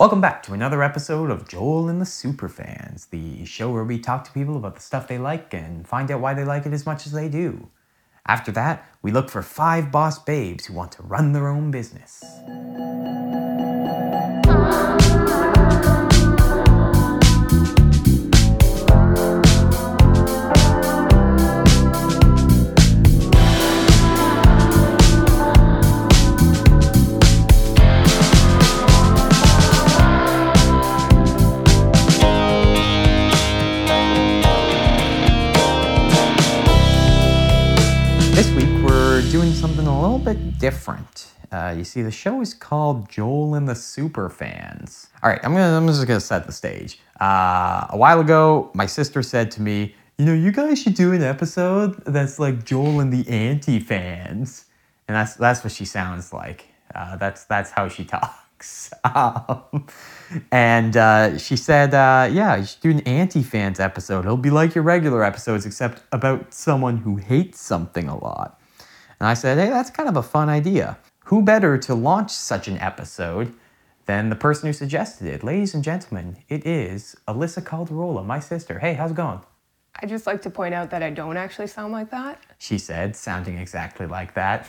Welcome back to another episode of Joel and the Superfans, the show where we talk to people about the stuff they like and find out why they like it as much as they do. After that, we look for five boss babes who want to run their own business. Bit different. Uh, you see, the show is called Joel and the Superfans. All right, I'm gonna I'm just gonna set the stage. Uh, a while ago, my sister said to me, "You know, you guys should do an episode that's like Joel and the anti-fans," and that's that's what she sounds like. Uh, that's that's how she talks. Um, and uh, she said, uh, "Yeah, you should do an anti-fans episode. It'll be like your regular episodes, except about someone who hates something a lot." And I said, "Hey, that's kind of a fun idea. Who better to launch such an episode than the person who suggested it? Ladies and gentlemen, it is Alysa Caldarola, my sister. Hey, how's it going?" I just like to point out that I don't actually sound like that. She said, sounding exactly like that.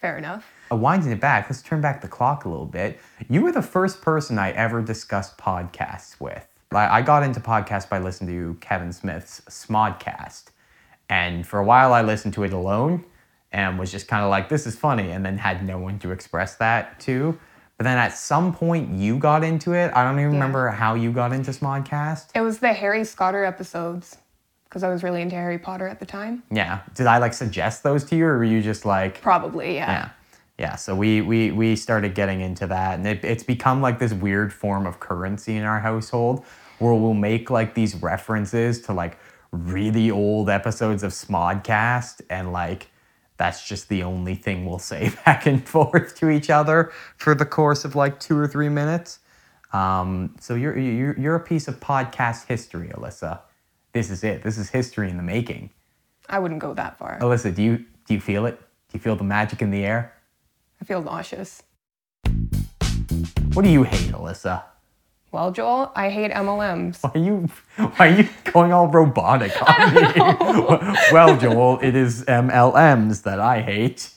Fair enough. Uh, winding it back, let's turn back the clock a little bit. You were the first person I ever discussed podcasts with. I I got into podcasts by listening to Kevin Smith's Smodcast. And for a while, I listened to it alone and was just kind of like, this is funny, and then had no one to express that to. But then at some point, you got into it. I don't even Yeah. remember how you got into Smodcast. It was the Harry Scotter episodes because I was really into Harry Potter at the time. Yeah. Did I like suggest those to you, or were you just like, Probably, yeah. yeah yeah so we we we started getting into that and it, it's become like this weird form of currency in our household where we'll make like these references to like really old episodes of smodcast and like that's just the only thing we'll say back and forth to each other for the course of like two or three minutes um, so you're, you're you're a piece of podcast history alysa this is it this is history in the making I wouldn't go that far. alysa do you do you feel it do you feel the magic in the air I feel nauseous. What do you hate, Alysa? Well, Joel, I hate MLMs. Why are you why are you going all robotic on me? well, Joel, it is MLMs that I hate.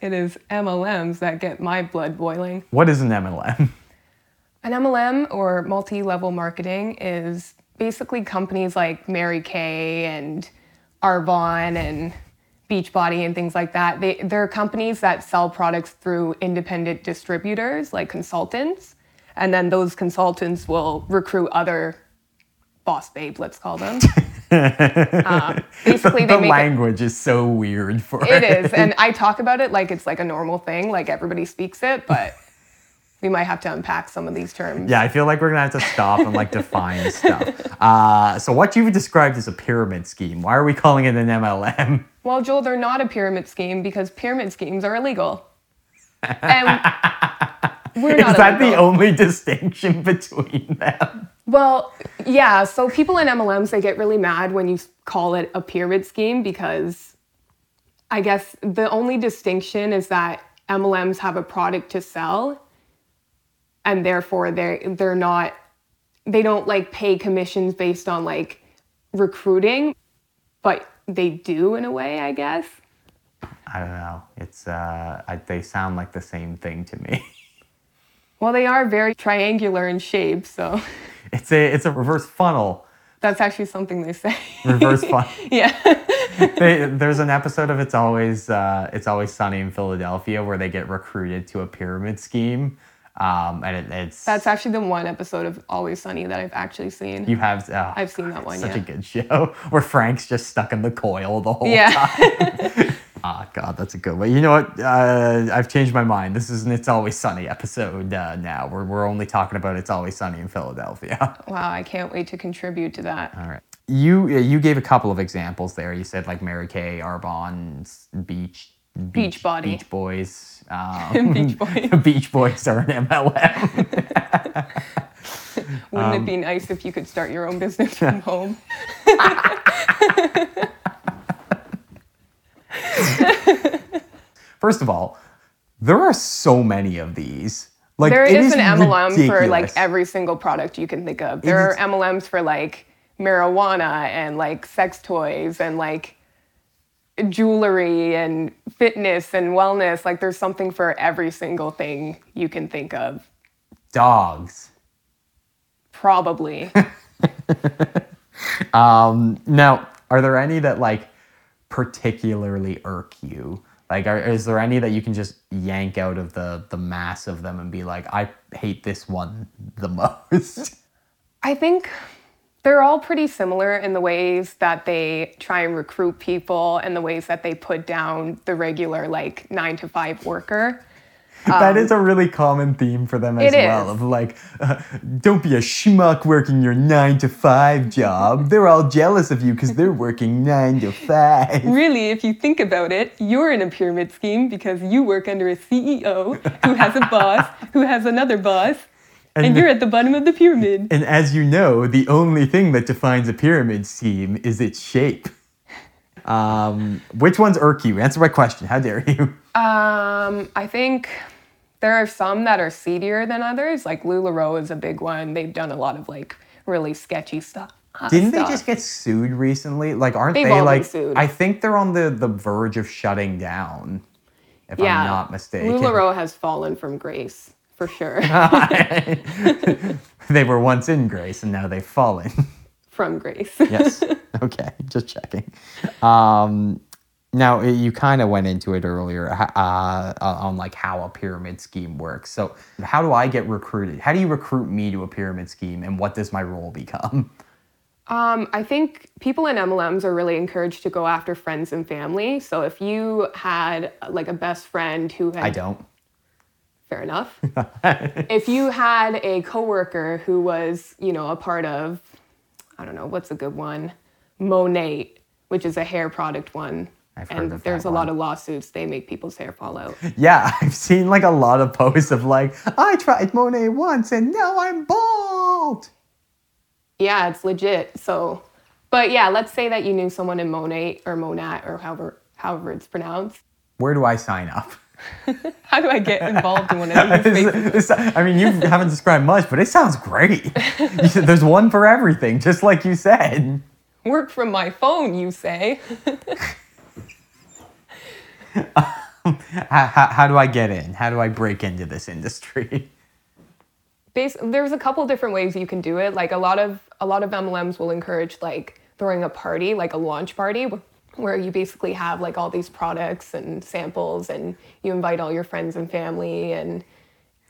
It is MLMs that get my blood boiling. What is an MLM? An MLM or multi level marketing is basically companies like Mary Kay and Arbonne and Beachbody and things like that. They, they're companies that sell products through independent distributors like consultants. And then those consultants will recruit other boss babe, let's call them. um, basically, they the make language is so weird for it is, and I talk about it like it's like a normal thing, like everybody speaks it, but we might have to unpack some of these terms. Yeah, I feel like we're gonna have to stop and like define stuff. Uh, so what you've described as a pyramid scheme, why are we calling it an MLM? Well, Joel, they're not a pyramid scheme because pyramid schemes are illegal. And we're not Is that the only distinction between them? Well, yeah. So people in MLMs they get really mad when you call it a pyramid scheme because I guess the only distinction is that MLMs have a product to sell, and therefore they they're not they don't like pay commissions based on like recruiting, but they do in a way, I guess. I don't know. It's uh, I, they sound like the same thing to me. Well, they are very triangular in shape, so It's a it's a reverse funnel. that's actually something they say. Reverse funnel. yeah. they, there's an episode of It's Always uh, It's Always Sunny in Philadelphia where they get recruited to a pyramid scheme, um, and it, it's That's actually the one episode of Always Sunny that I've actually seen. you have uh, I've seen that one, such yeah. a good show where Frank's just stuck in the coil the whole Yeah. time. Ah, God, that's a good one. You know what? Uh, I've changed my mind. This is an It's Always Sunny episode uh, now. We're, we're only talking about It's Always Sunny in Philadelphia. wow, I can't wait to contribute to that. All right. You uh, you gave a couple of examples there. You said like Mary Kay, Arbonne, s- Beach, Beach Body. Beach Boys. Um, Beach Boys. Beach Boys are an MLM. Wouldn't Um, it be nice if you could start your own business from home? First of all, there are so many of these. Like there it is, an MLM for like every single product you can think of. There is- are MLMs for like marijuana and like sex toys and like jewelry and fitness and wellness. Like there's something for every single thing you can think of. dogs. Probably. Um, now, are there any that like particularly irk you? Like, are, is there any that you can just yank out of the the mass of them and be like, I hate this one the most? I think they're all pretty similar in the ways that they try and recruit people and the ways that they put down the regular like nine to five worker. That is a really common theme for them as Um, well. is. Of like, uh, don't be a schmuck working your nine to five job. They're all jealous of you because they're working nine to five. Really, if you think about it, you're in a pyramid scheme because you work under a CEO who has a boss who has another boss, and, And you're at the bottom of the pyramid. And as you know, the only thing that defines a pyramid scheme is its shape. Um, which ones irk you? Answer my question. How dare you? Um, I think there are some that are seedier than others. Like LuLaRoe is a big one. They've done a lot of like really sketchy stuff. uh, Didn't they just get sued recently? Like, aren't They've they all been like? sued. I think they're on the the verge of shutting down. If Yeah, I'm not mistaken. LuLaRoe has fallen from grace for sure. they were once in grace and now they've fallen. from grace. yes. Okay. Just checking. Um, now you kind of went into it earlier uh, uh, on like how a pyramid scheme works. So how do I get recruited? How do you recruit me to a pyramid scheme, and what does my role become? Um, I think people in MLMs are really encouraged to go after friends and family. So if you had like a best friend who had I don't. fair enough. if you had a coworker who was, you know, a part of, I don't know, what's a good one? Monate, which is a hair product one. I've heard and there's a lot of lawsuits. They make people's hair fall out. Yeah, I've seen like a lot of posts of like, I tried Monet once and now I'm bald. yeah, it's legit. So, but yeah, let's say that you knew someone in Monet or Monat or however however it's pronounced. Where do I sign up? How do I get involved in one of these spaces? This- this- I mean, you haven't described much, but it sounds great. You said There's one for everything, just like you said. Work from my phone, you say. How, how, how do I get in? How do I break into this industry? Bas- there's a couple different ways you can do it. Like a lot of a lot of MLMs will encourage like throwing a party, like a launch party, where you basically have like all these products and samples, and you invite all your friends and family, and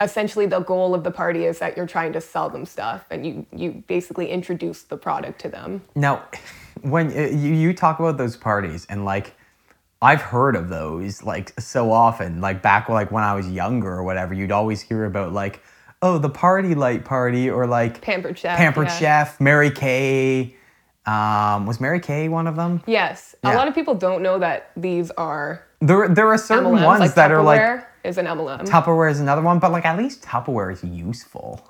essentially the goal of the party is that you're trying to sell them stuff, and you you basically introduce the product to them. Now, when uh, you, you talk about those parties and like, I've heard of those like so often. Like back like when I was younger or whatever, you'd always hear about like, oh, the PartyLite party or like Pampered Chef. Pampered yeah. Chef, Mary Kay. Um, was Mary Kay one of them? Yes, Yeah. a lot of people don't know that these are There, there are certain MLMs. ones like that are like Tupperware is an MLM. Tupperware is another one, but like at least Tupperware is useful.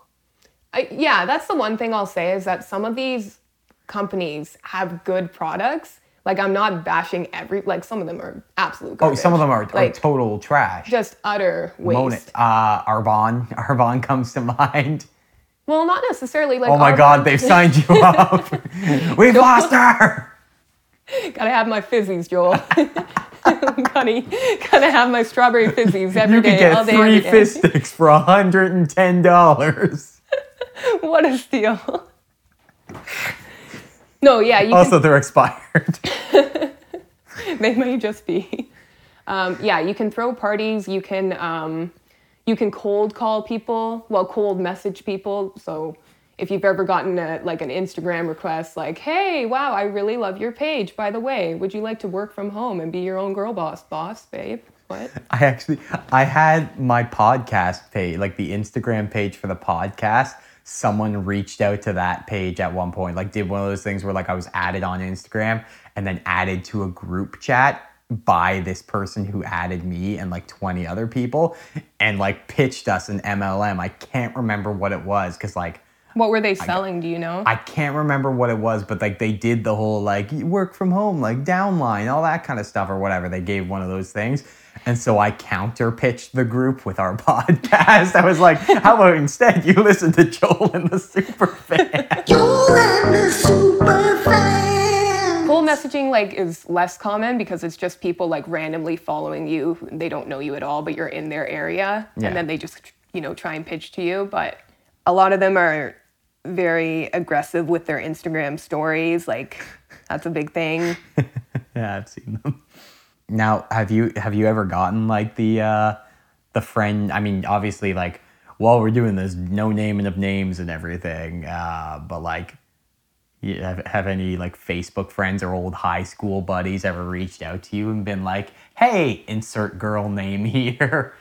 I, yeah, that's the one thing I'll say is that some of these companies have good products. Like I'm not bashing every like some of them are absolute Oh, some of them are, are like total trash. just utter waste. Moan it. Uh, Arbonne. Arbonne comes to mind. Well, not necessarily like Oh my God, they've signed you up. We've lost her. gotta have my fizzies, Joel. gotta, gotta have my strawberry fizzies every You day, all get day, three fish sticks for hundred and ten dollars. what a steal. No, yeah, you Also, they're expired. they may just be. Um, yeah, you can throw parties. You can um, you can cold call people. Well, cold message people. So if you've ever gotten a, like an Instagram request, like, "Hey, wow, I really love your page. By the way, would you like to work from home and be your own girl boss, boss, babe?" What? I actually, I had my podcast page, like the Instagram page for the podcast. Someone reached out to that page at one point, like did one of those things where like I was added on Instagram and then added to a group chat by this person who added me and like 20 other people and like pitched us an MLM. I can't remember what it was because like What were they selling? Do you know? I can't remember what it was, but like they did the whole like work from home, like downline, all that kind of stuff or whatever. They gave one of those things. And so I counter pitched the group with our podcast. I was like, how about instead you listen to Joel and the Super Fan? Joel and the super fan. Full messaging like is less common because it's just people like randomly following you. They don't know you at all, but you're in their area, Yeah. and then they just you know try and pitch to you. But a lot of them are very aggressive with their Instagram stories. Like that's a big thing. Yeah, I've seen them. Now, have you have you ever gotten like the uh the friend? I mean, obviously, like while we're doing this, no naming of names and everything. Uh, but like, you have have any like Facebook friends or old high school buddies ever reached out to you and been like, "Hey, insert girl name here."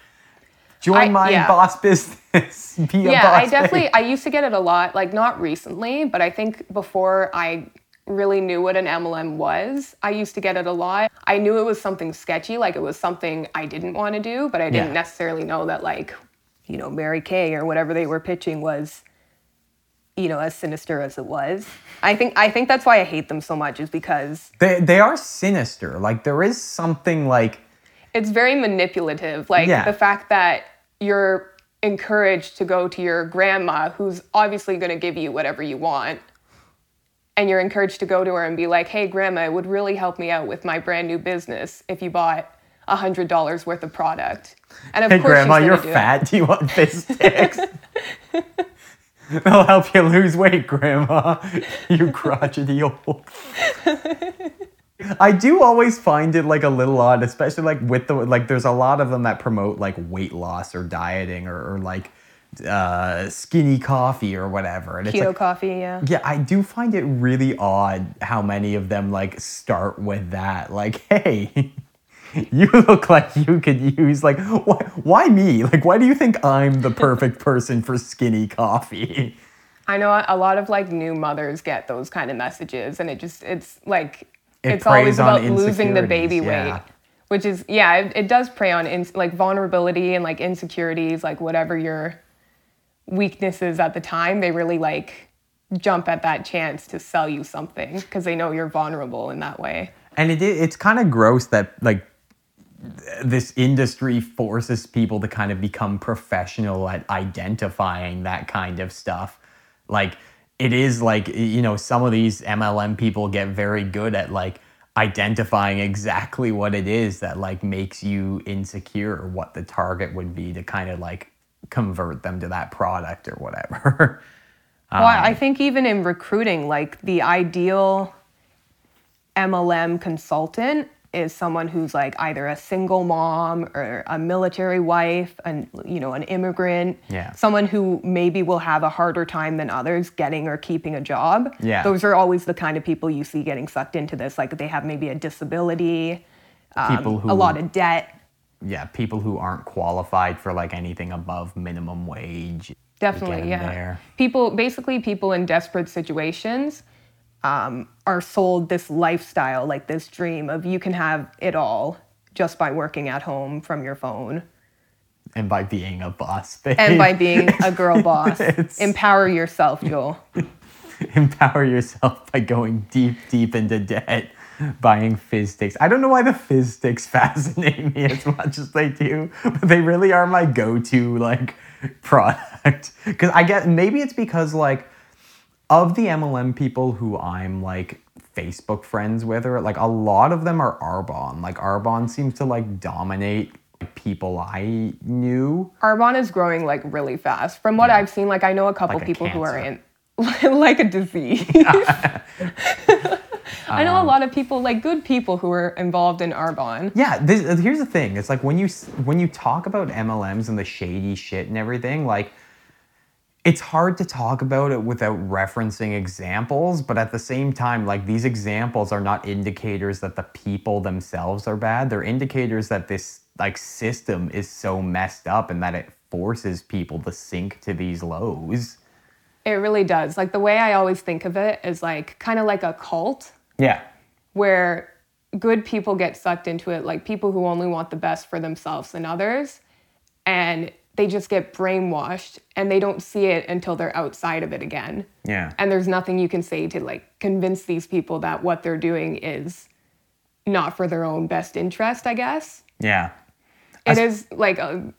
Join I- my yeah. boss business. Be a yeah, I definitely I used to get it a lot. Like not recently, but I think before I really knew what an MLM was, I used to get it a lot. I knew it was something sketchy, like it was something I didn't want to do, but I didn't Yeah. necessarily know that like, you know, Mary Kay or whatever they were pitching was you know, as sinister as it was. I think I think that's why I hate them so much is because They they are sinister. Like there is something like it's very manipulative. Like Yeah. the fact that you're encouraged to go to your grandma, who's obviously going to give you whatever you want, and you're encouraged to go to her and be like, "Hey, grandma, it would really help me out with my brand new business if you bought a hundred dollars worth of product." And of Hey, course, Grandma, you're do it. fat. Do you want fizz sticks? They'll help you lose weight, Grandma. You crotchety old. I do always find it like a little odd, especially like with the like. There's a lot of them that promote like weight loss or dieting or, or like uh, skinny coffee or whatever. And it's Keto like, coffee, yeah. yeah, I do find it really odd how many of them like start with that. Like, hey, you look like you could use like why, why me? Like, why do you think I'm the perfect person for skinny coffee? I know a lot of like new mothers get those kind of messages, and it just it's like It it's always about losing the baby yeah. weight, which is yeah, it, it does prey on ins like vulnerability and like insecurities, like whatever your weaknesses at the time. They really like jump at that chance to sell you something because they know you're vulnerable in that way. And it it's kind of gross that like this industry forces people to kind of become professional at identifying that kind of stuff. Like it is like you know some of these MLM people get very good at like identifying exactly what it is that like makes you insecure or what the target would be to kind of like convert them to that product or whatever. Well, I I think even in recruiting, like the ideal MLM consultant is someone who's like either a single mom or a military wife and you know an immigrant Yeah. someone who maybe will have a harder time than others getting or keeping a job Yeah. those are always the kind of people you see getting sucked into this like they have maybe a disability um, People who a lot of debt yeah, people who aren't qualified for like anything above minimum wage. Definitely, yeah. there. People, basically, people in desperate situations um, are sold this lifestyle, like this dream of you can have it all just by working at home from your phone and by being a boss babe. and by being a girl boss. Empower yourself, Joel. empower yourself by going deep deep into debt buying fizz sticks. I don't know why the fizz sticks fascinate me as much as they do but they really are my go-to like product. Because i get maybe it's because like of the mlm people who i'm like facebook friends with or like a lot of them are arbonne. Like arbonne seems to like dominate people i knew. Arbonne is growing like really fast. From what I've seen, like I know a couple Like a people who are in like a disease. I know a lot of people, like good people, who are involved in Arbonne. Yeah, this, uh, here's the thing. It's like when you when you talk about MLMs and the shady shit and everything, like it's hard to talk about it without referencing examples, but at the same time, like these examples are not indicators that the people themselves are bad. They're indicators that this like system is so messed up and that it forces people to sink to these lows. It really does. Like the way I always think of it is like kind of like a cult Yeah. where good people get sucked into it, like people who only want the best for themselves and others, and they just get brainwashed and they don't see it until they're outside of it again. Yeah. And there's nothing you can say to like convince these people that what they're doing is not for their own best interest, I guess. Yeah. It is like a,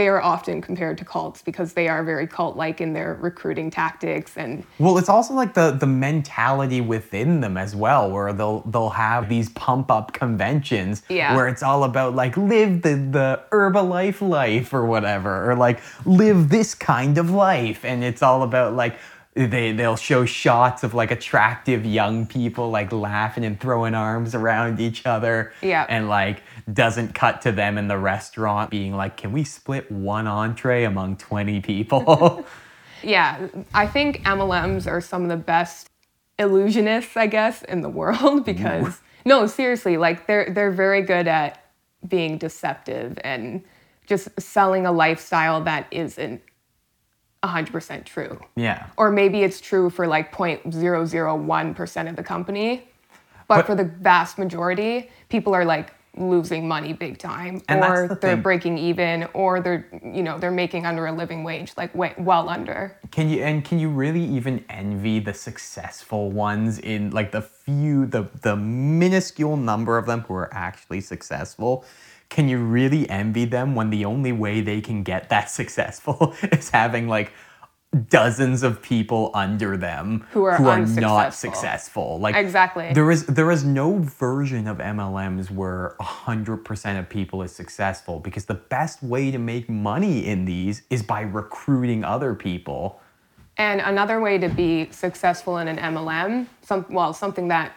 they are often compared to cults because they are very cult-like in their recruiting tactics and Well, it's also like the the mentality within them as well, where they'll they'll have these pump up conventions Yeah. where it's all about like live the the Herbalife life or whatever, or like live this kind of life, and it's all about like they they'll show shots of like attractive young people like laughing and throwing arms around each other, Yeah. and like doesn't cut to them in the restaurant being like, can we split one entree among twenty people? Yeah, I think MLMs are some of the best illusionists, I guess, in the world because no, seriously, like they're they're very good at being deceptive and just selling a lifestyle that isn't 100% true. yeah. Or maybe it's true for like 0.001% of the company, but, But- for the vast majority, people are like losing money big time or the they're thing. breaking even or they're you know they're making under a living wage like way, well under Can you and can you really even envy the successful ones in like the few the the minuscule number of them who are actually successful? Can you really envy them when the only way they can get that successful is having like dozens of people under them Who are who are not successful? Like Exactly. There is there is no version of MLMs where 100% of people is successful because the best way to make money in these is by recruiting other people. And another way to be successful in an MLM, some, well, something that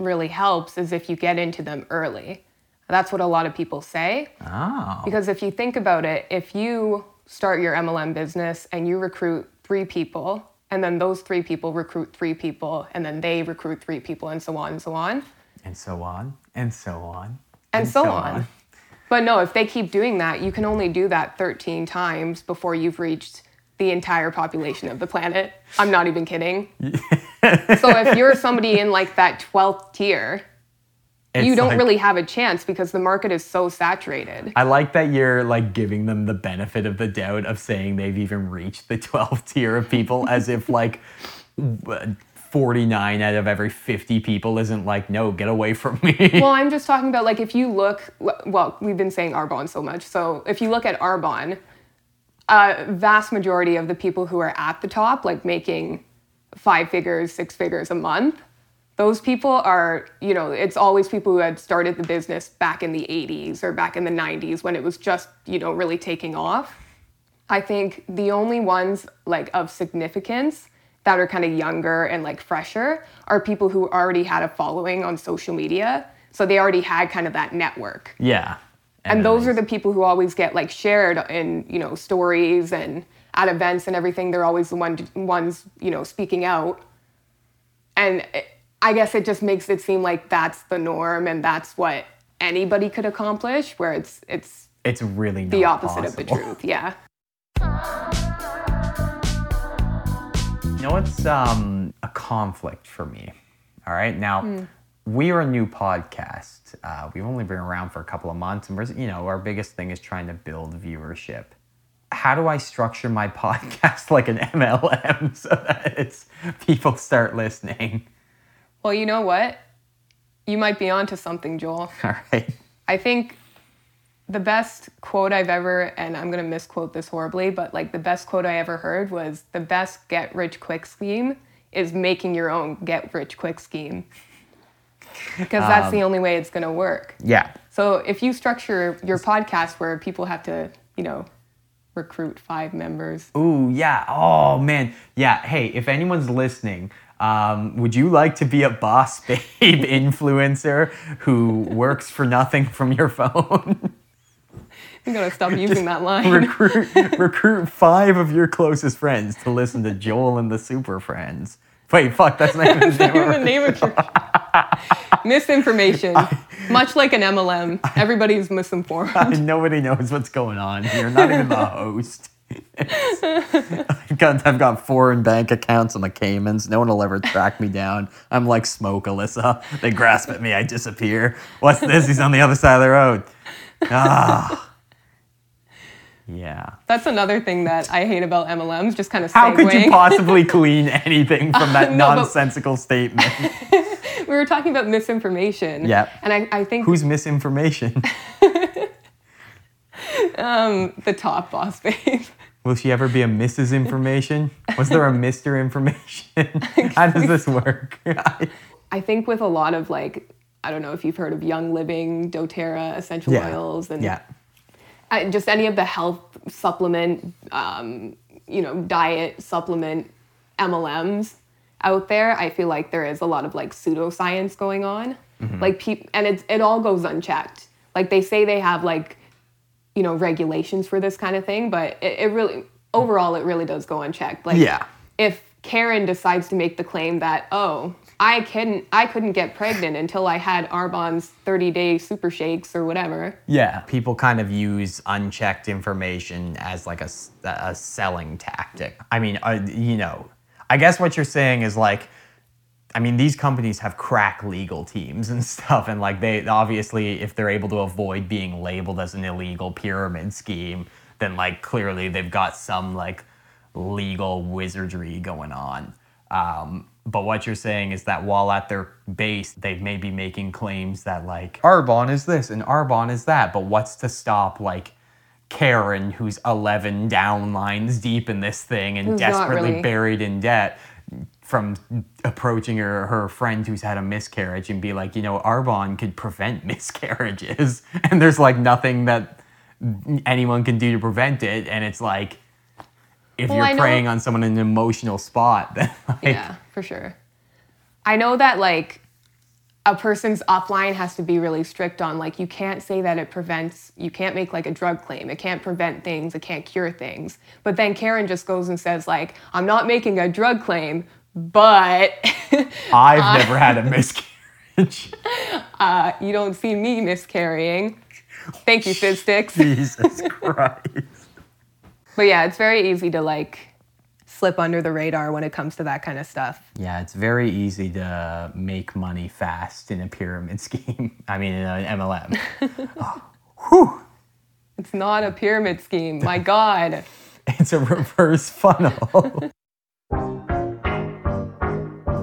really helps is if you get into them early. That's what a lot of people say. Oh. Because if you think about it, if you start your MLM business and you recruit three people, and then those three people recruit three people, and then they recruit three people, and so on and so on, and so on and so on and so on. But no, if they keep doing that, you can only do that 13 times before you've reached the entire population of the planet. I'm not even kidding. so if you're somebody in like that 12th tier, you don't like- really have a chance because the market is so saturated. I like that you're like giving them the benefit of the doubt of saying they've even reached the 12th tier of people as if like 49 out of every 50 people isn't like, no, get away from me. Well, I'm just talking about like if you look, well, we've been saying Arbonne so much. So if you look at Arbonne, a vast majority of the people who are at the top, like making five figures, six figures a month, those people are, you know, it's always people who had started the business back in the 80s or back in the 90s when it was just, you know, really taking off. I think the only ones like of significance that are kind of younger and like fresher are people who already had a following on social media. So they already had kind of that network. yeah. And those are the people who always get like shared in, you know, stories and at events and everything. They're always the one, ones, you know, speaking out. And it, I guess it just makes it seem like that's the norm and that's what anybody could accomplish, where it's it's it's really the opposite of the truth. Yeah. You know, it's um, a conflict for me. All right. Now, Hmm. we are a new podcast. Uh, we've only been around for a couple of months, and we're, you know, our biggest thing is trying to build viewership. How do I structure my podcast like an MLM so that it's people start listening? Well, you know what? You might be onto something, Joel. All right. I think the best quote I've ever, and I'm going to misquote this horribly, but like the best quote I ever heard was the best get rich quick scheme is making your own get rich quick scheme. Because that's the um, only way it's going to work. Yeah. So if you structure your podcast where people have to, you know, recruit five members, Ooh, yeah. Oh, man. Yeah. Hey, if anyone's listening, um, would you like to be a boss babe influencer who works for nothing from your phone? I'm to stop using that line. recruit recruit five of your closest friends to listen to Joel and the Super Friends. Wait, fuck, that's not even the name of the name of your misinformation. Much like an MLM, everybody's misinformed. Nobody knows what's going on here. Not even the host. I've got, I've got foreign bank accounts on the Caymans. No one will ever track me down. I'm like smoke, Alysa. They grasp at me, I disappear. What's this? He's on the other side of the road. Ah. Yeah. That's another thing that I hate about MLMs. Just kind of How could you possibly clean anything from that No, nonsensical statement? we were talking about misinformation. Yeah. And I, I think Who's misinformation? um, the top boss babe. Will she ever be a Mrs. Information? Was there a Mr. Information? How does this work? I think with a lot of like, I don't know if you've heard of Young Living, doTERRA, essential yeah. oils, and yeah. just any of the health supplement, um, you know, diet supplement MLMs out there, I feel like there is a lot of like pseudoscience going on. Like people, and it's it all goes unchecked. Like they say they have like, you know, regulations for this kind of thing, but it, it really overall it really does go unchecked. Like Yeah. if Karen decides to make the claim that oh I couldn't I couldn't get pregnant until I had Arbonne's 30 day super shakes or whatever. Yeah. People kind of use unchecked information as like a, a selling tactic. I mean, uh, you know, I guess what you're saying is like, I mean, these companies have crack legal teams and stuff, and like they obviously, if they're able to avoid being labeled as an illegal pyramid scheme, then like clearly they've got some like legal wizardry going on. Um, but what you're saying is that while at their base, they may be making claims that like Arbonne is this and Arbonne is that, but what's to stop like Karen, who's 11 down lines deep in this thing and not desperately really. buried in debt, from approaching her, her friend who's had a miscarriage and be like, you know, Arbonne could prevent miscarriages, and there's like nothing that anyone can do to prevent it, and it's like, if Well, you're preying on someone in an emotional spot, then like, yeah, for sure. I know that like a person's upline has to be really strict on like you can't say that it prevents you can't make like a drug claim. It can't prevent things. It can't cure things. But then karen just goes and says like i'm not making a drug claim but I've never had a miscarriage. Uh, you don't see me miscarrying thank you fizz sticks Jesus Christ. but yeah it's very easy to like slip under the radar when it comes to that kind of stuff Yeah, it's very easy to make money fast in a pyramid scheme. I mean, in an MLM. Ah, it's not a pyramid scheme my god It's a reverse funnel.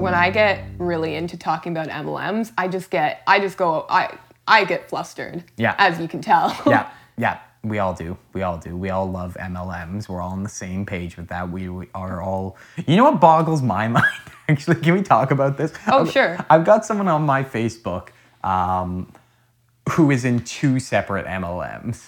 When I get really into talking about MLMs, I just get I just go I I get flustered. Yeah. As you can tell. yeah, yeah, we all do. We all do. We all love MLMs. We're all on the same page with that. We, we are all. You know what boggles my mind? Actually, can we talk about this? Oh, I've- sure. I've got someone on my Facebook um, who is in two separate MLMs.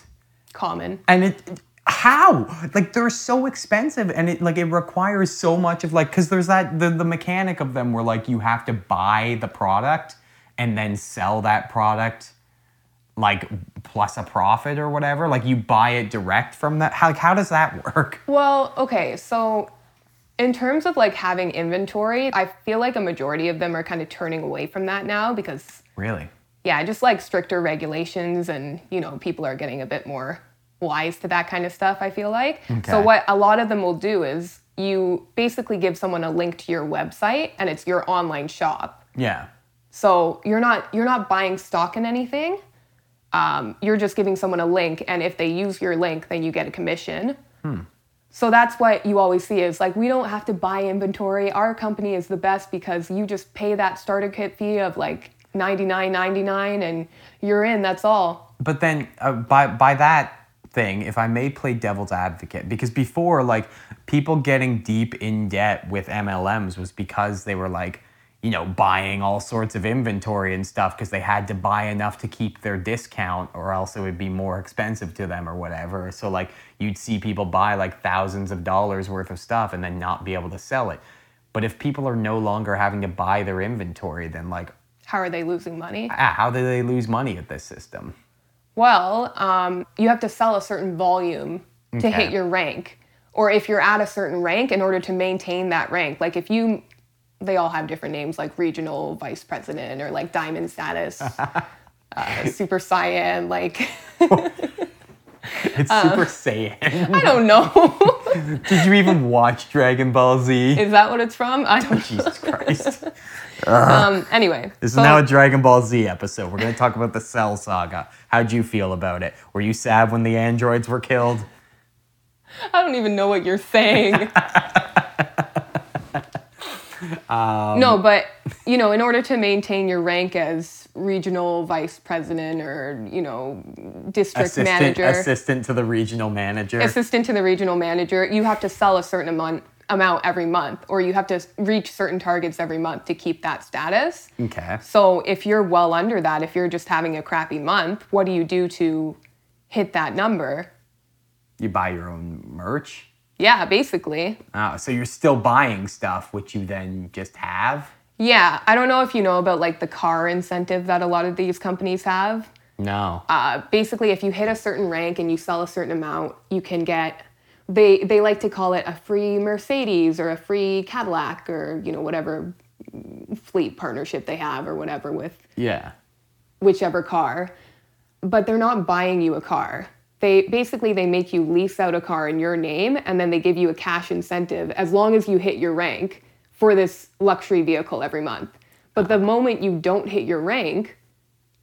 Common. and it how? Like they're so expensive and it like it requires so much of like because there's that the, the mechanic of them where like you have to buy the product and then sell that product like plus a profit or whatever. Like you buy it direct from that how, like, how does that work? Well, okay, so in terms of like having inventory, I feel like a majority of them are kind of turning away from that now because really? Yeah, just like stricter regulations and you know, people are getting a bit more wise to that kind of stuff, I feel like. So what a lot of them will do is you basically give someone a link to your website and it's your online shop. yeah So you're not you're not buying stock in anything. Um, you're just giving someone a link, and if they use your link, then you get a commission. Hmm. So that's what you always see is like we don't have to buy inventory. Our company is the best because you just pay that starter kit fee of like ninety nine ninety nine, and you're in. That's all. but then uh, by by that thing if i may play devil's advocate because before like people getting deep in debt with mlms was because they were like you know buying all sorts of inventory and stuff because they had to buy enough to keep their discount or else it would be more expensive to them or whatever. So like you'd see people buy like thousands of dollars worth of stuff and then not be able to sell it. But if people are no longer having to buy their inventory then like How are they losing money? ah, how do they lose money at this system Well, um, you have to sell a certain volume to Okay. hit your rank. Or if you're at a certain rank, in order to maintain that rank, like if you, they all have different names, like regional vice president or like diamond status, uh, super cyan, like, it's super saiyan I don't know. Did you even watch Dragon Ball Z? Is that what it's from? I don't Jesus Christ. Um, anyway. This so- is now a Dragon Ball Z episode. We're going to talk about the Cell Saga. How'd you feel about it? Were you sad when the androids were killed? I don't even know what you're saying. Um, no, but you know, in order to maintain your rank as regional vice president or you know district assistant, manager, assistant to the regional manager. assistant to the regional manager, you have to sell a certain amount amount every month, or you have to reach certain targets every month to keep that status. okay. So if you're well under that, if you're just having a crappy month, what do you do to hit that number? You buy your own merch. Yeah, basically. Oh, so you're still buying stuff which you then just have? Yeah, I don't know if you know about like the car incentive that a lot of these companies have. No. Uh, basically, if you hit a certain rank and you sell a certain amount, you can get. They they like to call it a free Mercedes or a free Cadillac or you know whatever fleet partnership they have or whatever with yeah. whichever car. But they're not buying you a car. They basically they make you lease out a car in your name and then they give you a cash incentive as long as you hit your rank for this luxury vehicle every month. But the moment you don't hit your rank,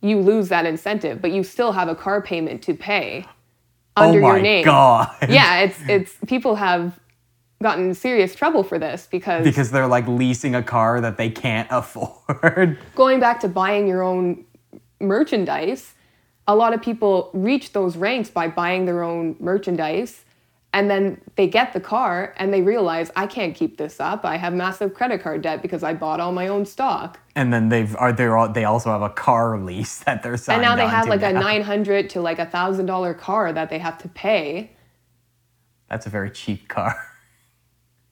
you lose that incentive, but you still have a car payment to pay oh under oh my your name. Oh god. Yeah, it's it's people have gotten serious trouble for this because, because they're like leasing a car that they can't afford. going back to buying your own merchandise, a lot of people reach those ranks by buying their own merchandise and then they get the car and they realize I can't keep this up. I have massive credit card debt because I bought all my own stock. And then they've are they all they also have a car lease that they're selling. And now they have like a now. 900 to like a $1000 car that they have to pay. That's a very cheap car.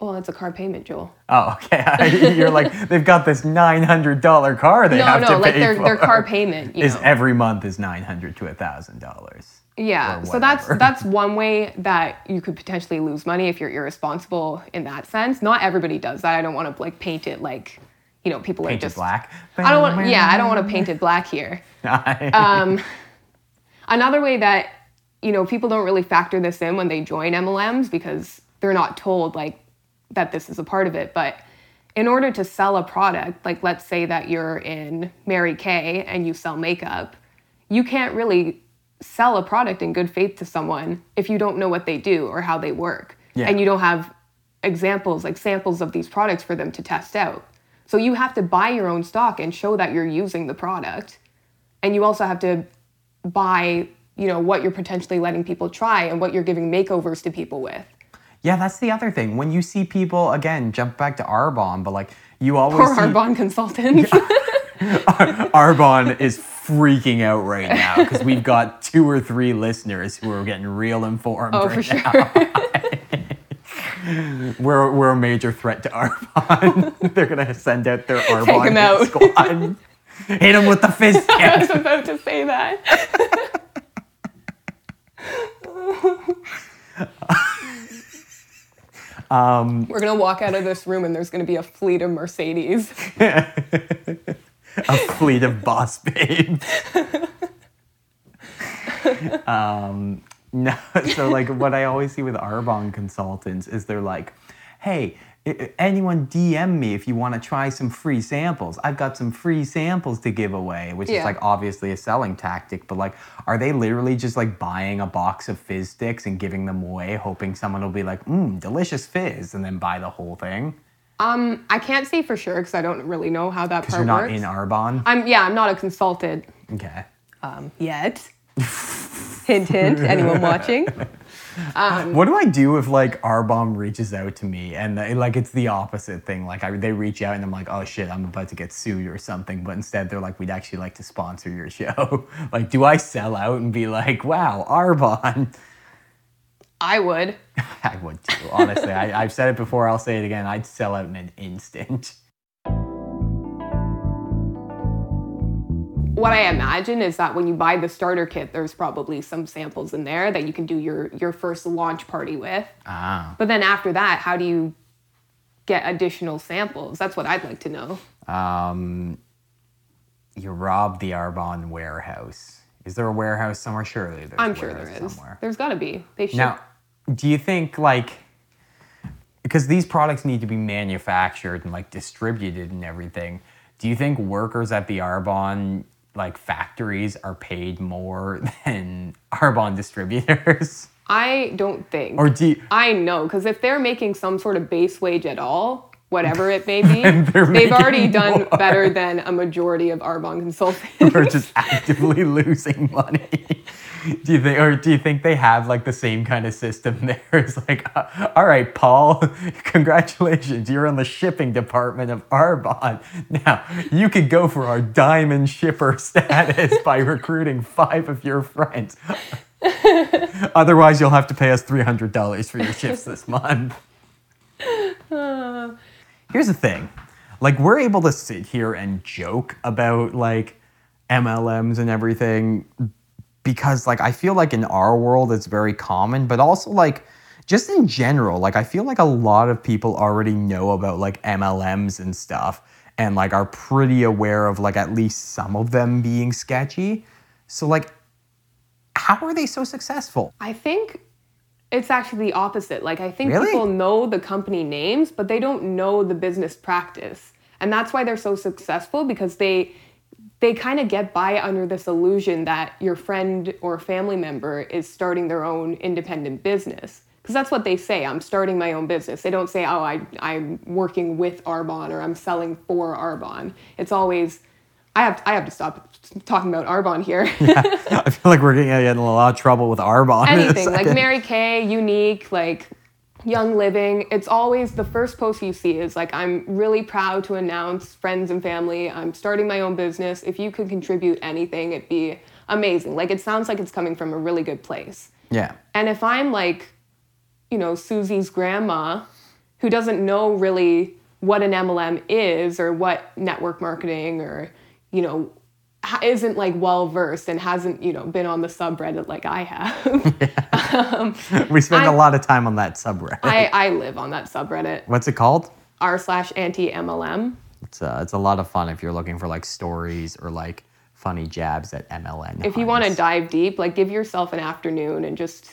Well, it's a car payment, Joel. Oh, okay. You're like they've got this nine hundred dollar car they No, have no, to like pay their for. their car payment, you is know. every month is nine hundred to thousand dollars. Yeah, so that's that's one way that you could potentially lose money if you're irresponsible in that sense. Not everybody does that. I don't want to like paint it like, you know, people are Painted just black. I don't want yeah, I don't want to paint it black here. Um, another way that you know people don't really factor this in when they join MLMs because they're not told like that this is a part of it, but in order to sell a product, like let's say that you're in Mary Kay and you sell makeup, you can't really sell a product in good faith to someone if you don't know what they do or how they work. Yeah. And you don't have examples, like samples of these products for them to test out. So you have to buy your own stock and show that you're using the product. And you also have to buy, you know, what you're potentially letting people try and what you're giving makeovers to people with. Yeah, that's the other thing. When you see people again, jump back to Arbonne, but like you always Poor see Arbonne consultants. Arbonne is freaking out right now because we've got two or three listeners who are getting real informed. oh, right for sure. now. We're we're a major threat to Arbonne. They're gonna send out their Arbonne him out. squad. Hit him with the fist I was about to say that. Um, We're gonna walk out of this room and there's gonna be a fleet of Mercedes. a fleet of boss babes. um, no, so like what I always see with Arbonne consultants is they're like, hey, anyone DM me if you want to try some free samples. I've got some free samples to give away, which is like obviously a selling tactic, but like, are they literally just like buying a box of fizz sticks and giving them away, hoping someone will be like, mmm, delicious fizz, and then buy the whole thing? Um, I can't say for sure because I don't really know how that Because part you're not works. in Arbonne. I'm yeah, I'm not a consultant Okay. um, yet. hint, hint. Anyone watching? Um, what do I do if like Arbonne reaches out to me and they, like it's the opposite thing? Like I, they reach out and I'm like, oh shit, I'm about to get sued or something. But instead they're like, we'd actually like to sponsor your show. like, do I sell out and be like, wow, Arbonne? I would. I would too. Honestly, I, I've said it before. I'll say it again. I'd sell out in an instant. What I imagine is that when you buy the starter kit, there's probably some samples in there that you can do your your first launch party with. Ah. But then after that, how do you get additional samples? That's what I'd like to know. Um, you robbed the Arbonne warehouse. Is there a warehouse somewhere? Surely there's. I'm sure there is. somewhere. There's got to be. They should. Now, do you think like because these products need to be manufactured and like distributed and everything, do you think workers at the Arbonne like factories are paid more than Arbonne distributors? I don't think. Or do you, I know because if they're making some sort of base wage at all, whatever it may be. they're They've already done more. better than a majority of Arbonne consultants. We're just actively losing money. Do you think, or do you think they have like the same kind of system there? It's like, uh, all right, Paul, congratulations, you're on the shipping department of Arbonne. Now you could go for our diamond shipper status by recruiting five of your friends. Otherwise, you'll have to pay us three hundred dollars for your shifts this month. Here's the thing. Like we're able to sit here and joke about like MLMs and everything because like I feel like in our world it's very common, but also like just in general, like I feel like a lot of people already know about like MLMs and stuff and like are pretty aware of like at least some of them being sketchy. So like how are they so successful? I think it's actually the opposite. Like I think Really? people know the company names, but they don't know the business practice. And that's why they're so successful because they they kind of get by under this illusion that your friend or family member is starting their own independent business. Because that's what they say. I'm starting my own business. They don't say, "Oh, I I'm working with Arbonne or I'm selling for Arbonne." It's always I have I have to stop talking about Arbonne here. yeah, I feel like we're getting in a lot of trouble with Arbonne. anything like. Mary Kay, Younique, like Young Living. It's always the first post you see is like, I'm really proud to announce friends and family. I'm starting my own business. If you could contribute anything, it'd be amazing. Like it sounds like it's coming from a really good place. Yeah. And if I'm like, you know, Susie's grandma, who doesn't know really what an MLM is or what network marketing or, you know, isn't like well versed and hasn't, you know, been on the subreddit like I have. We spend a I- lot of time on that subreddit. I, I live on that subreddit, What's it called? r slash anti MLM. It's uh, it's a lot of fun if you're looking for like stories or like funny jabs at MLM. If you want to dive deep, like give yourself an afternoon and just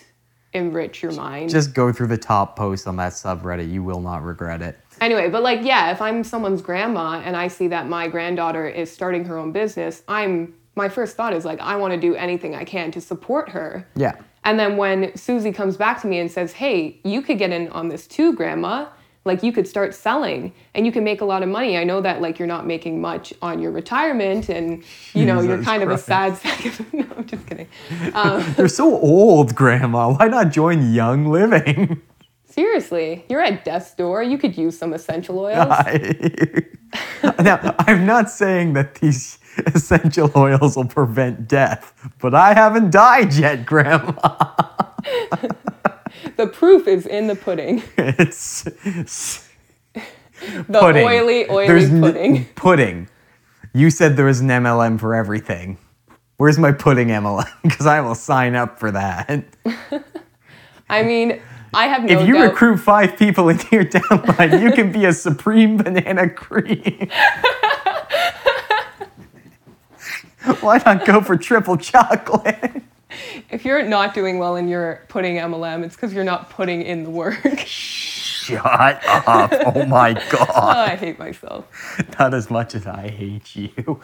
enrich your mind. just go through the top posts on that subreddit. You will not regret it. Anyway, but like, yeah, if I'm someone's grandma and I see that my granddaughter is starting her own business, I'm my first thought is like, I want to do anything I can to support her. Yeah. And then when Susie comes back to me and says, Hey, you could get in on this too, grandma. Like you could start selling and you can make a lot of money. I know that like you're not making much on your retirement and you know, you're Jesus kind of a sad sack of no, I'm just kidding. Um, you're so old, Grandma. Why not join Young Living? Seriously, you're at death's door. You could use some essential oils. now, I'm not saying that these essential oils will prevent death, but I haven't died yet, Grandma. the proof is in the pudding. It's The pudding. oily, oily There's n- pudding. pudding. You said there was an MLM for everything. Where's my pudding MLM? Because I will sign up for that. I mean, I have no if you doubt. recruit five people into your downline, you can be a supreme banana cream. Why not go for triple chocolate? if you're not doing well in your putting MLM, it's because you're not putting in the work. Shut up. Oh my oh, god. I hate myself. Not as much as I hate you.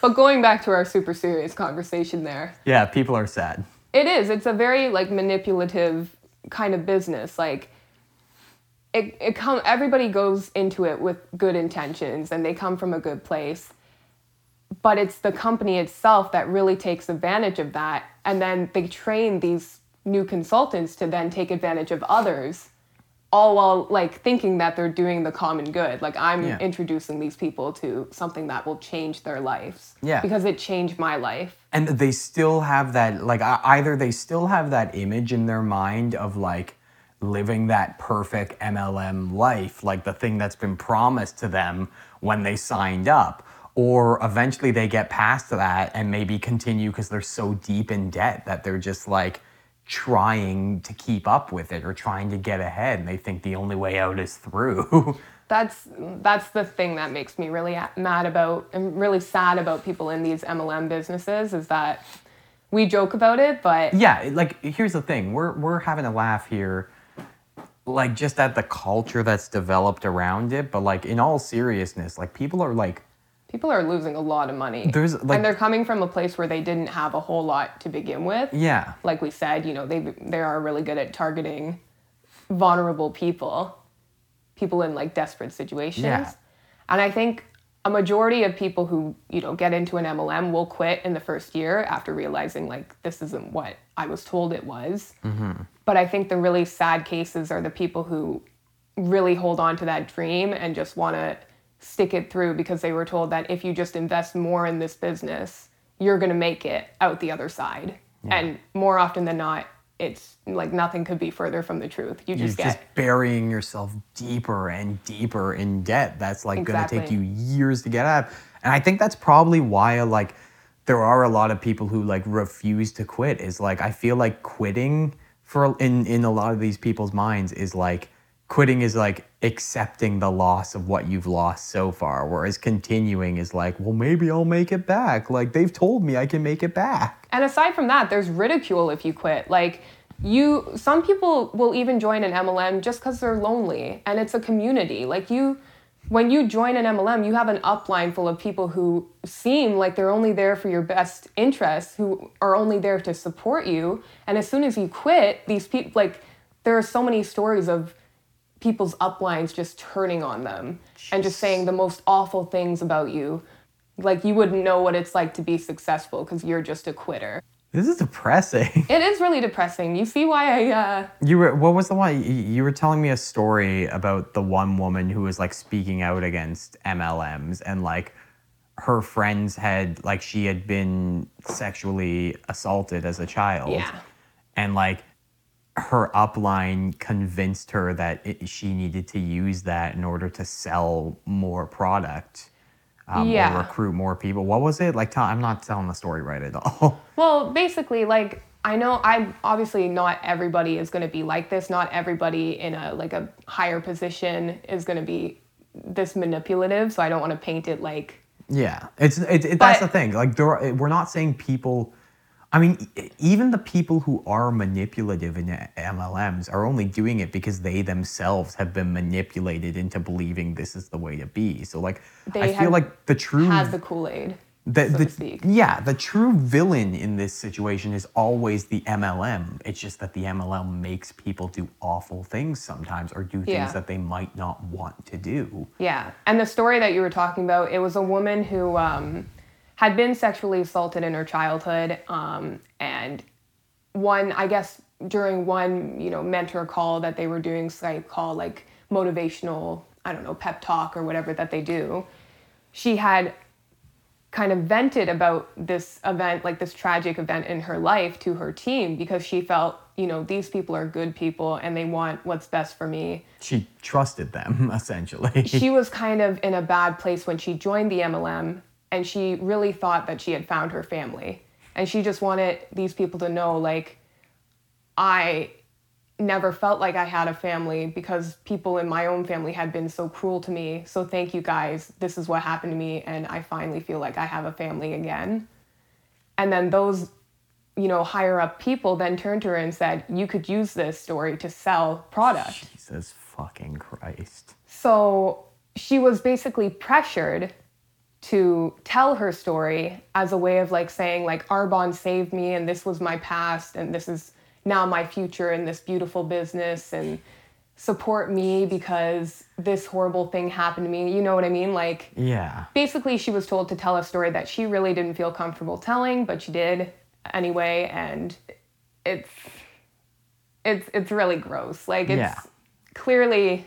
But going back to our super serious conversation there, Yeah, people are sad. it is. It's a very like manipulative kind of business. Like it, it come everybody goes into it with good intentions and they come from a good place. But it's the company itself that really takes advantage of that. And then they train these new consultants to then take advantage of others, all while like thinking that they're doing the common good. Like I'm Yeah. introducing these people to something that will change their lives. Yeah. Because it changed my life. And they still have that like either they still have that image in their mind of like living that perfect MLM life like the thing that's been promised to them when they signed up or eventually they get past that and maybe continue because they're so deep in debt that they're just like trying to keep up with it or trying to get ahead and they think the only way out is through that's that's the thing that makes me really mad about and really sad about people in these MLM businesses is that we joke about it, but yeah like here's the thing we're we're having a laugh here like just at the culture that's developed around it but like in all seriousness like people are like people are losing a lot of money. There's, like- and they're coming from a place where they didn't have a whole lot to begin with. yeah Like we said, you know, they they are really good at targeting vulnerable people. People in like desperate situations. Yeah. And I think a majority of people who, you know, get into an MLM will quit in the first year after realizing like this isn't what I was told it was. Mm-hmm. But I think the really sad cases are the people who really hold on to that dream and just want to stick it through because they were told that if you just invest more in this business, you're going to make it out the other side. And more often than not, it's like nothing could be further from the truth. You You're just just burying yourself deeper and deeper in debt. That's like going to take you years to get out. And I think that's probably why like there are a lot of people who like refuse to quit. Is like I feel like quitting for in in a lot of these people's minds is like quitting is like accepting the loss of what you've lost so far whereas continuing is like well maybe I'll make it back like they've told me I can make it back And aside from that, there's ridicule if you quit. Like you some people will even join an MLM just cuz they're lonely and it's a community. Like you when you join an MLM, you have an upline full of people who seem like they're only there for your best interests, who are only there to support you. And as soon as you quit, these people like there are so many stories of people's uplines just turning on them and just saying the most awful things about you. Like you wouldn't know what it's like to be successful because you're just a quitter. this is depressing It is really depressing. You see why I uh You were what was the one you were telling me a story about the one woman who was like speaking out against MLMs and like her friends had like she had been sexually assaulted as a child. Yeah. And like her upline convinced her that it, she needed to use that in order to sell more product. Um, Yeah. Or recruit more people. What was it? Like, tell, I'm not telling the story right at all. Well, basically, like I know I'm obviously not everybody is going to be like this. Not everybody in a like a higher position is going to be this manipulative. So I don't want to paint it like Yeah, it's it, it, that's the thing. Like there, are, we're not saying people. I mean, even the people who are manipulative in MLMs are only doing it because they themselves have been manipulated into believing this is the way to be. So, like, They I feel like the true has the Kool Aid. the, so the, to speak. Yeah, the true villain in this situation is always the MLM. It's just that the MLM makes people do awful things sometimes or do things Yeah. that they might not want to do. Yeah. And the story that you were talking about, it was a woman who um, had been sexually assaulted in her childhood. Um, and one, I guess, during one, you know, mentor call that they were doing, Skype call, like motivational, I don't know, pep talk or whatever that they do, she had kind of vented about this event, like this tragic event in her life to her team because she felt, you know, these people are good people and they want what's best for me She trusted them, essentially. she was kind of in a bad place when she joined the MLM and she really thought that she had found her family. And she just wanted these people to know like I never felt like I had a family because people in my own family had been so cruel to me. So thank you guys. This is what happened to me and I finally feel like I have a family again. And then those you know, higher up people then turned to her and said, "You could use this story to sell product." Jesus fucking Christ. So she was basically pressured to tell her story as a way of like saying like Arbonne saved me and this was my past and this is now my future in this beautiful business and support me because this horrible thing happened to me. You know what I mean? Like Yeah. basically she was told to tell a story that she really didn't feel comfortable telling, but she did anyway and it's it's it's really gross. Like it's Yeah. clearly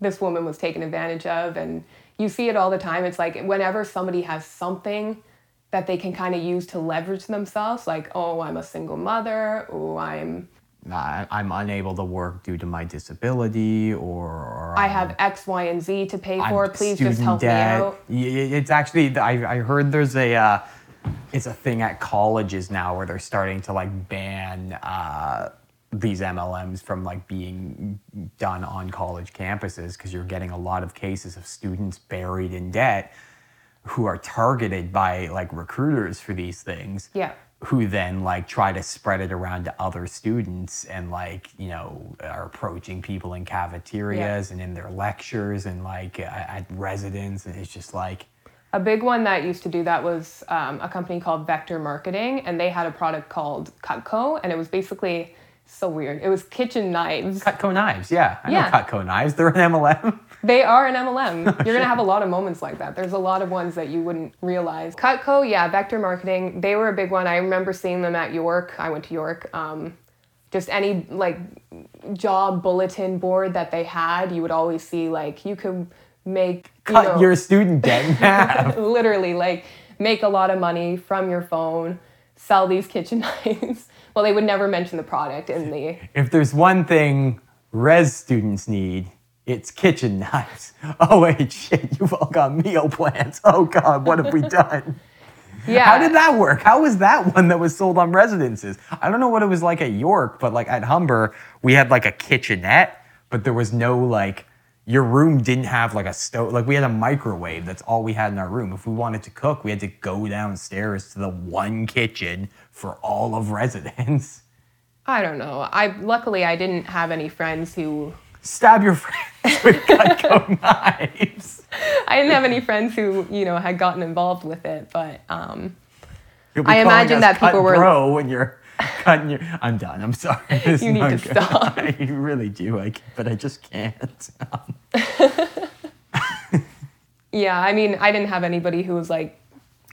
this woman was taken advantage of and you see it all the time. It's like whenever somebody has something that they can kind of use to leverage themselves, like, oh, I'm a single mother, oh, I'm I'm unable to work due to my disability or, or I I'm- have X, Y, and Z to pay I'm for. Please just help debt. me out. It's actually I, I heard there's a uh, it's a thing at colleges now where they're starting to like ban uh, these MLMs from like being done on college campuses because you're getting a lot of cases of students buried in debt who are targeted by like recruiters for these things Yeah. who then like try to spread it around to other students and like you know are approaching people in cafeterias and in their lectures and like at at residence and it's just like A big one that used to do that was um, a company called Vector Marketing, and they had a product called Cutco, and it was basically So weird. It was kitchen knives. Cutco knives, yeah. I know Cutco knives. They're an MLM. They are an MLM. You're gonna have a lot of moments like that. There's a lot of ones that you wouldn't realize. Cutco, yeah, vector marketing. They were a big one. I remember seeing them at York. I went to York. Um, just any like job bulletin board that they had, you would always see like you could make you Cut know, your student debt in half. literally like make a lot of money from your phone, sell these kitchen knives. Well, they would never mention the product in the if there's one thing res students need, it's kitchen knives. Oh wait, shit, you've all got meal plans. Oh god, what have we done? yeah. How did that work? How was that one that was sold on residences? I don't know what it was like at York, but like at Humber, we had like a kitchenette, but there was no like your room didn't have like a stove. Like we had a microwave. That's all we had in our room. If we wanted to cook, we had to go downstairs to the one kitchen for all of residence. I don't know. I luckily I didn't have any friends who Stab your friends with Cutco knives. I didn't have any friends who you know had gotten involved with it, but um, I imagine that people were- bro when you're cutting your. I'm done. I'm sorry. This You need to good. stop. I really do. I, but I just can't. yeah, I mean I didn't have anybody who was like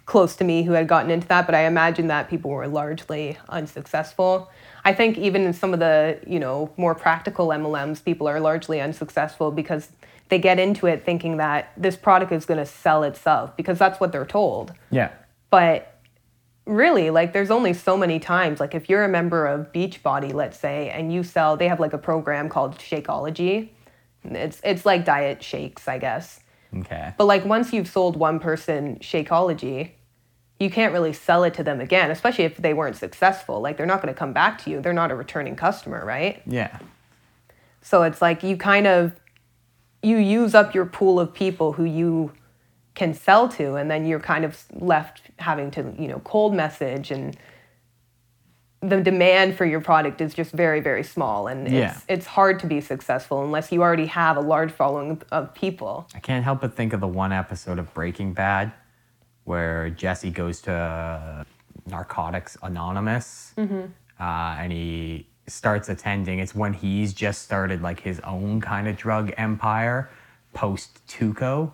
close to me who had gotten into that, but I imagine that people were largely unsuccessful. I think even in some of the you know more practical MLMs, people are largely unsuccessful because they get into it thinking that this product is going to sell itself because that's what they're told. Yeah. but really like there's only so many times like if you're a member of beachbody let's say and you sell they have like a program called shakeology it's it's like diet shakes i guess Okay. but like once you've sold one person shakeology you can't really sell it to them again especially if they weren't successful like they're not going to come back to you they're not a returning customer right Yeah. so it's like you kind of you use up your pool of people who you can sell to and then you're kind of left having to, you know, cold message and the demand for your product is just very very small and Yeah. it's it's hard to be successful unless you already have a large following of people. I can't help but think of the one episode of Breaking Bad where Jesse goes to Narcotics Anonymous uh, and he starts attending. It's when he's just started like his own kind of drug empire post Tuco.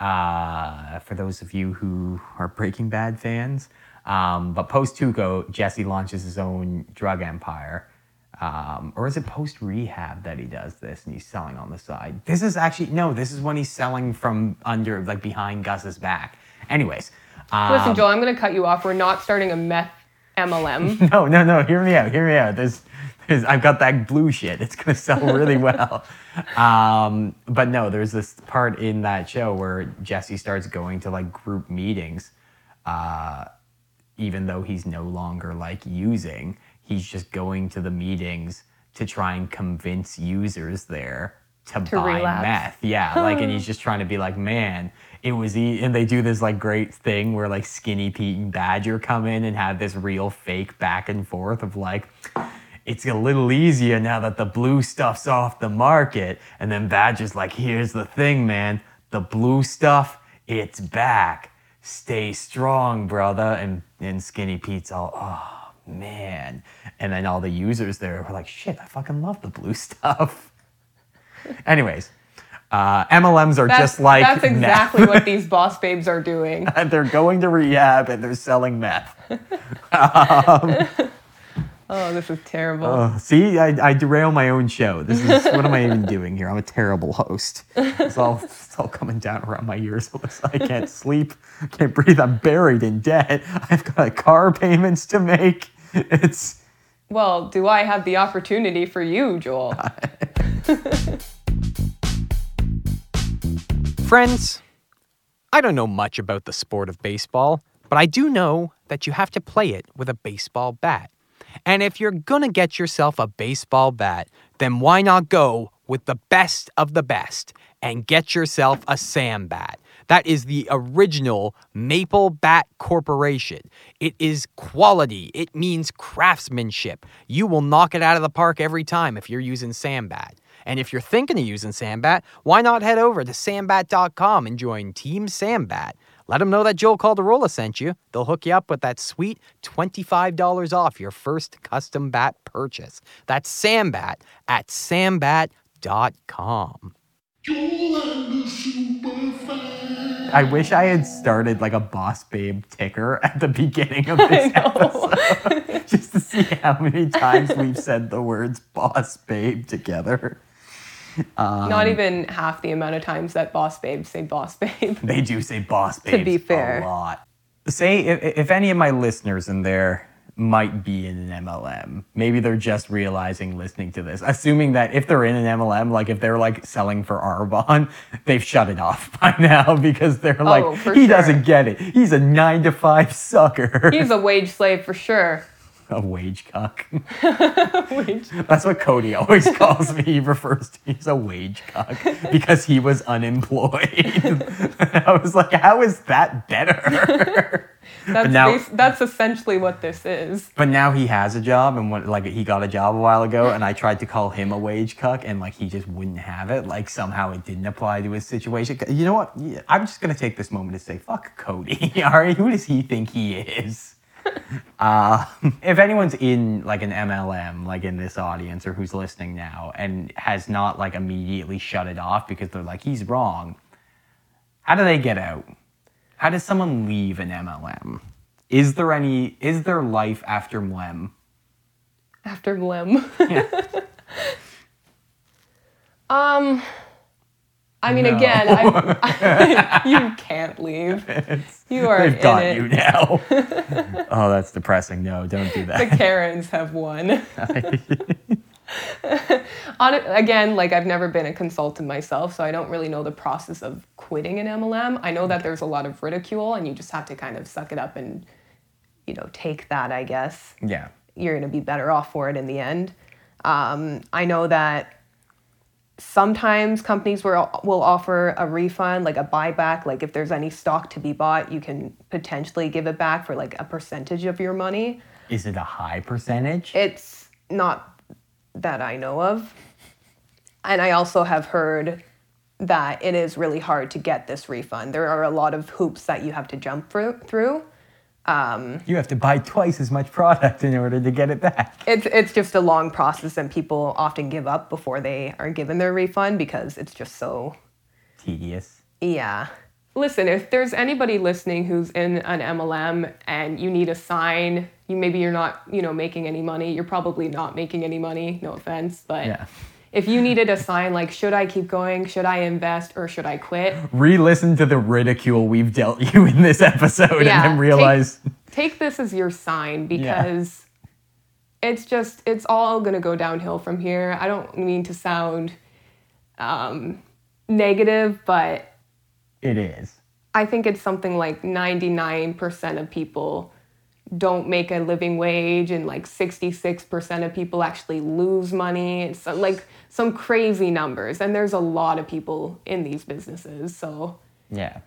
Uh, for those of you who are Breaking Bad fans, um, but post Tuco, Jesse launches his own drug empire. Um, or is it post rehab that he does this and he's selling on the side? This is actually no. This is when he's selling from under, like behind Gus's back. Anyways, um, Listen, Joel, I'm going to cut you off. We're not starting a meth MLM. no, no, no. Hear me out. Hear me out. There's, there's, I've got that blue shit. It's gonna sell really well. Um, but no, there's this part in that show where Jesse starts going to like group meetings, uh, even though he's no longer like using. He's just going to the meetings to try and convince users there to, To buy relapse. meth. Yeah, like, and he's just trying to be like, man, it was, e-, and they do this like great thing where like Skinny Pete and Badger come in and have this real fake back and forth of like, it's a little easier now that the blue stuff's off the market. And then Badger's like, here's the thing, man, the blue stuff, it's back. Stay strong, brother. And, and Skinny Pete's all, oh man. And then all the users there were like, shit, I fucking love the blue stuff. Anyways, uh, MLMs are That's, just like that's exactly what these boss babes are doing. they're going to rehab and they're selling meth. Oh, this is terrible. Oh, see, I, I derail my own show. This is what am I even doing here? I'm a terrible host. It's all it's all coming down around my ears. I can't sleep, I can't breathe. I'm buried in debt. I've got car payments to make. It's Well, do I have the opportunity for you, Joel? Friends, I don't know much about the sport of baseball, but I do know that you have to play it with a baseball bat. And if you're gonna get yourself a baseball bat, then why not go with the best of the best and get yourself a Sam bat? That is the original Maple Bat Corporation. It is quality, it means craftsmanship. You will knock it out of the park every time if you're using Sam bat. And if you're thinking of using Sambat, why not head over to sambat.com and join Team Sambat? Let them know that Joel Caldarola sent you. They'll hook you up with that sweet $25 off your first custom bat purchase. That's Sambat at sambat.com. I wish I had started like a Boss Babe ticker at the beginning of this episode, just to see how many times we've said the words Boss Babe together. Not um, even half the amount of times that boss babes say boss babe. They do say Boss Babe be fair. a lot. Say if, if any of my listeners in there might be in an MLM, maybe they're just realizing listening to this, assuming that if they're in an MLM, like if they're like selling for Arbonne, they've shut it off by now because they're oh, like, Oh, for he sure. doesn't get it. He's a nine to five sucker. He's a wage slave for sure. A wage cuck. That's what Cody always calls me. He refers to me as a wage cuck because he was unemployed. I was like, how is that better? That's now- bas- that's essentially what this is. but now he has a job and what, like he got a job a while ago and I tried to call him a wage cuck and like he just wouldn't have it. Like somehow it didn't apply to his situation. You know what? I'm just gonna take this moment to say, fuck Cody. All right, who does he think he is? Uh, if anyone's in like an MLM, like in this audience or who's listening now and has not like immediately shut it off because they're like, he's wrong, how do they get out? How does someone leave an MLM? Is there any, is there life after MLM? After Lim. Yeah. Um, I mean, No. again, I, you can't leave. You are They've in got it. you now. oh, that's depressing. No, don't do that. The. Karens have won. On again, like I've never been a consultant myself, so I don't really know the process of quitting an MLM. I know that there's a lot of ridicule, and you just have to kind of suck it up and, you know, take that. I guess yeah. you're going to be better off for it in the end. Um, I know that sometimes companies will, will offer a refund, like a buyback. Like if there's any stock to be bought, you can potentially give it back for like a percentage of your money. Is it a high percentage? It's not that I know of. And I also have heard that it is really hard to get this refund. There are a lot of hoops that you have to jump through. Through. you have to buy twice as much product in order to get it back. It's it's just a long process, and people often give up before they are given their refund because it's just so Tedious. yeah. Listen, if there's anybody listening who's in an MLM and you need a sign, you maybe you're not, you know, making any money. You're probably not making any money, no offense, but Yeah. If you needed a sign like should I keep going, should I invest or should I quit? Re-listen to the ridicule we've dealt you in this episode Yeah, and then realize Take this as your sign because it's just it's all going to go downhill from here. I don't mean to sound um, negative, but it is. I think it's something like 99% of people don't make a living wage and like 66% of people actually lose money. It's like some crazy numbers and there's a lot of people in these businesses. So Yeah.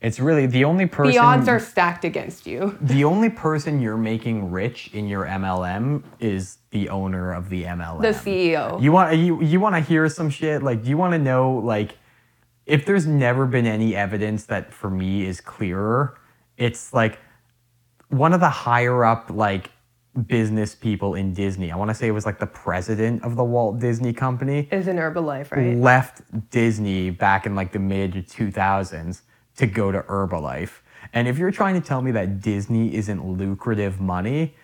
It's really the only person the odds are stacked against you. the only person you're making rich in your MLM is the owner of the MLM. The CEO. You want you you want to hear some shit? Like, do you want to know like if there's never been any evidence that for me is clearer? It's like one of the higher up like business people in Disney. I want to say it was like the president of the Walt Disney Company is in Herbalife, right? left Disney back in like the mid 2000s to go to Herbalife. And if you're trying to tell me that Disney isn't lucrative money,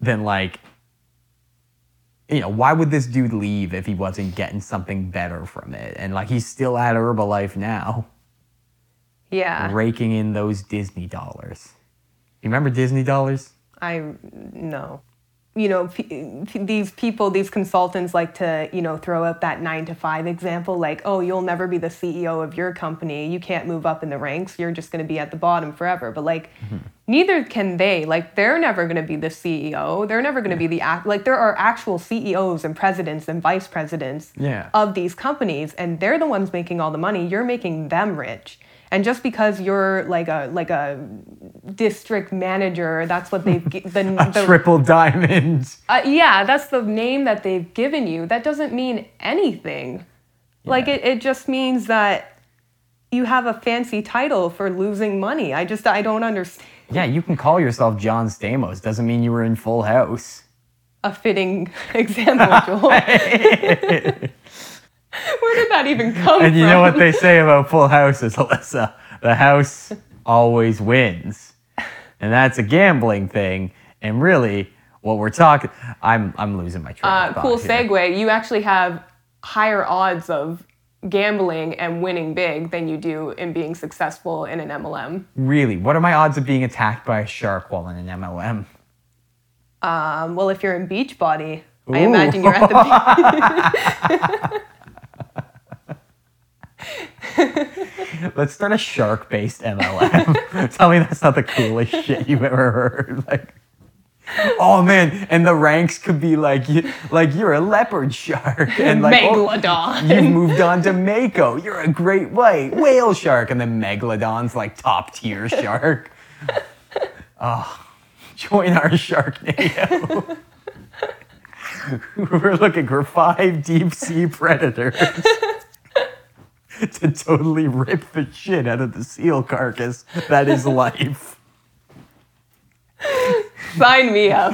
then like, you know, why would this dude leave if he wasn't getting something better from it? And like, he's still at Herbalife now, Yeah. raking in those Disney dollars. You remember Disney dollars? I no. You know, p- these people, these consultants like to, you know, throw out that nine to five example like, oh, you'll never be the CEO of your company. You can't move up in the ranks. You're just going to be at the bottom forever. But like, mm-hmm. neither can they. Like, they're never going to be the CEO. They're never going to be the act. Like, there are actual CEOs and presidents and vice presidents Yeah. of these companies, and they're the ones making all the money. You're making them rich. And just because you're like a like a district manager, that's what they've the, A the triple diamond. uh, yeah, that's the name that they've given you. That doesn't mean anything. Like it, it just means that you have a fancy title for losing money. I just I don't understand Yeah, you can call yourself John Stamos. Doesn't mean you were in Full House. a fitting example, Joel. Where did that even come And you know what they say about Full Houses, Alysa? The house always wins. And that's a gambling thing. And really, what we're talking I'm I'm losing my train uh, of thought cool here. segue. You actually have higher odds of gambling and winning big than you do in being successful in an MLM. Really, what are my odds of being attacked by a shark while in an MLM? Um, well, if you're in Beachbody, I Ooh. imagine you're at the beach. Let's start a shark-based MLM. Tell me that's not the coolest shit you've ever heard. Like, oh man, and the ranks could be like, you- like you're a leopard shark, and like oh, you've moved on to Mako. You're a great white whale shark, and then Megalodon's like top tier shark. Oh, join our Shark Sharknado. We're looking for five deep sea predators to totally rip the shit out of the seal carcass that is life. Sign me up.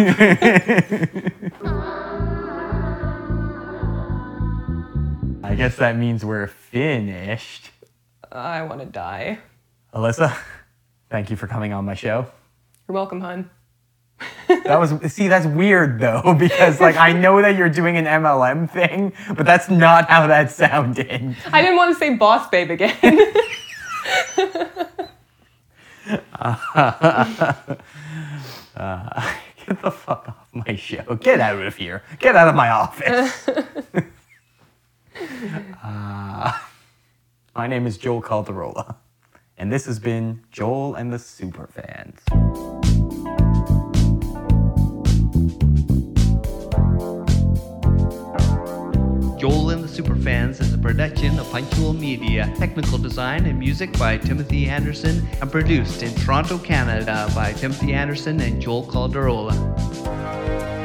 I guess that means we're finished. I want to die. Alysa, thank you for coming on my show. You're welcome, hun. That was see, that's weird though, because like I know that you're doing an MLM thing, but that's not how that sounded. I didn't want to say boss babe again. Get the fuck off my show. Get out of here. Get out of my office. uh, my name is Joel Caldarola, and this has been Joel and the Superfans. Joel and the Superfans is a production of Punctual Media. Technical design and music by Timothy Anderson and produced in Toronto, Canada by Timothy Anderson and Joel Caldarola.